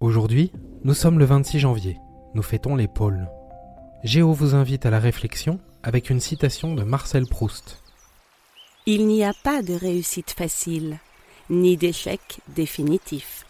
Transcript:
Aujourd'hui, nous sommes le 26 janvier. Nous fêtons les pôles. Géo vous invite à la réflexion avec une citation de Marcel Proust. Il n'y a pas de réussite facile, ni d'échec définitif.